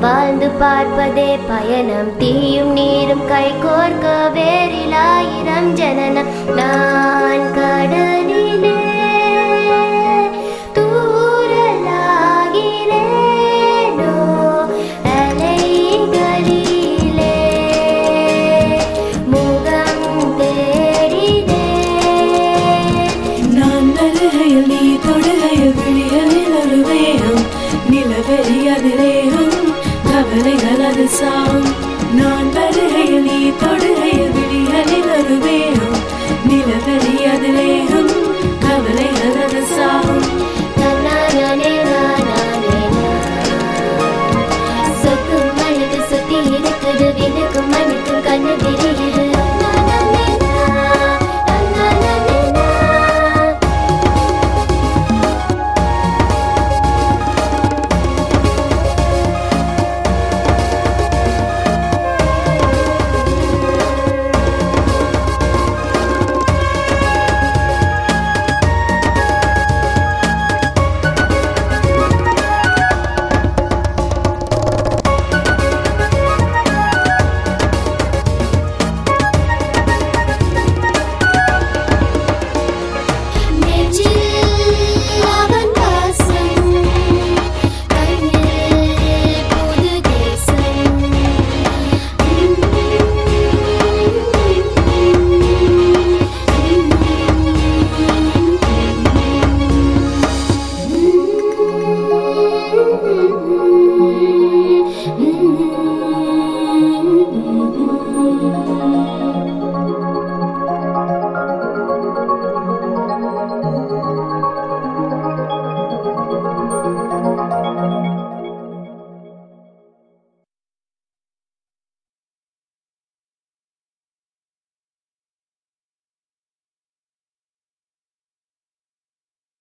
வாழ்ந்து பார்ப்பதே பயணம். தீயும் நீரும் கை கோர்க்க வேறிலாயிரம் ஜனனம் நான் கடலிலே நீ தொடுகையில் சாங் நான் வருகையில் நீ தொடுகையில்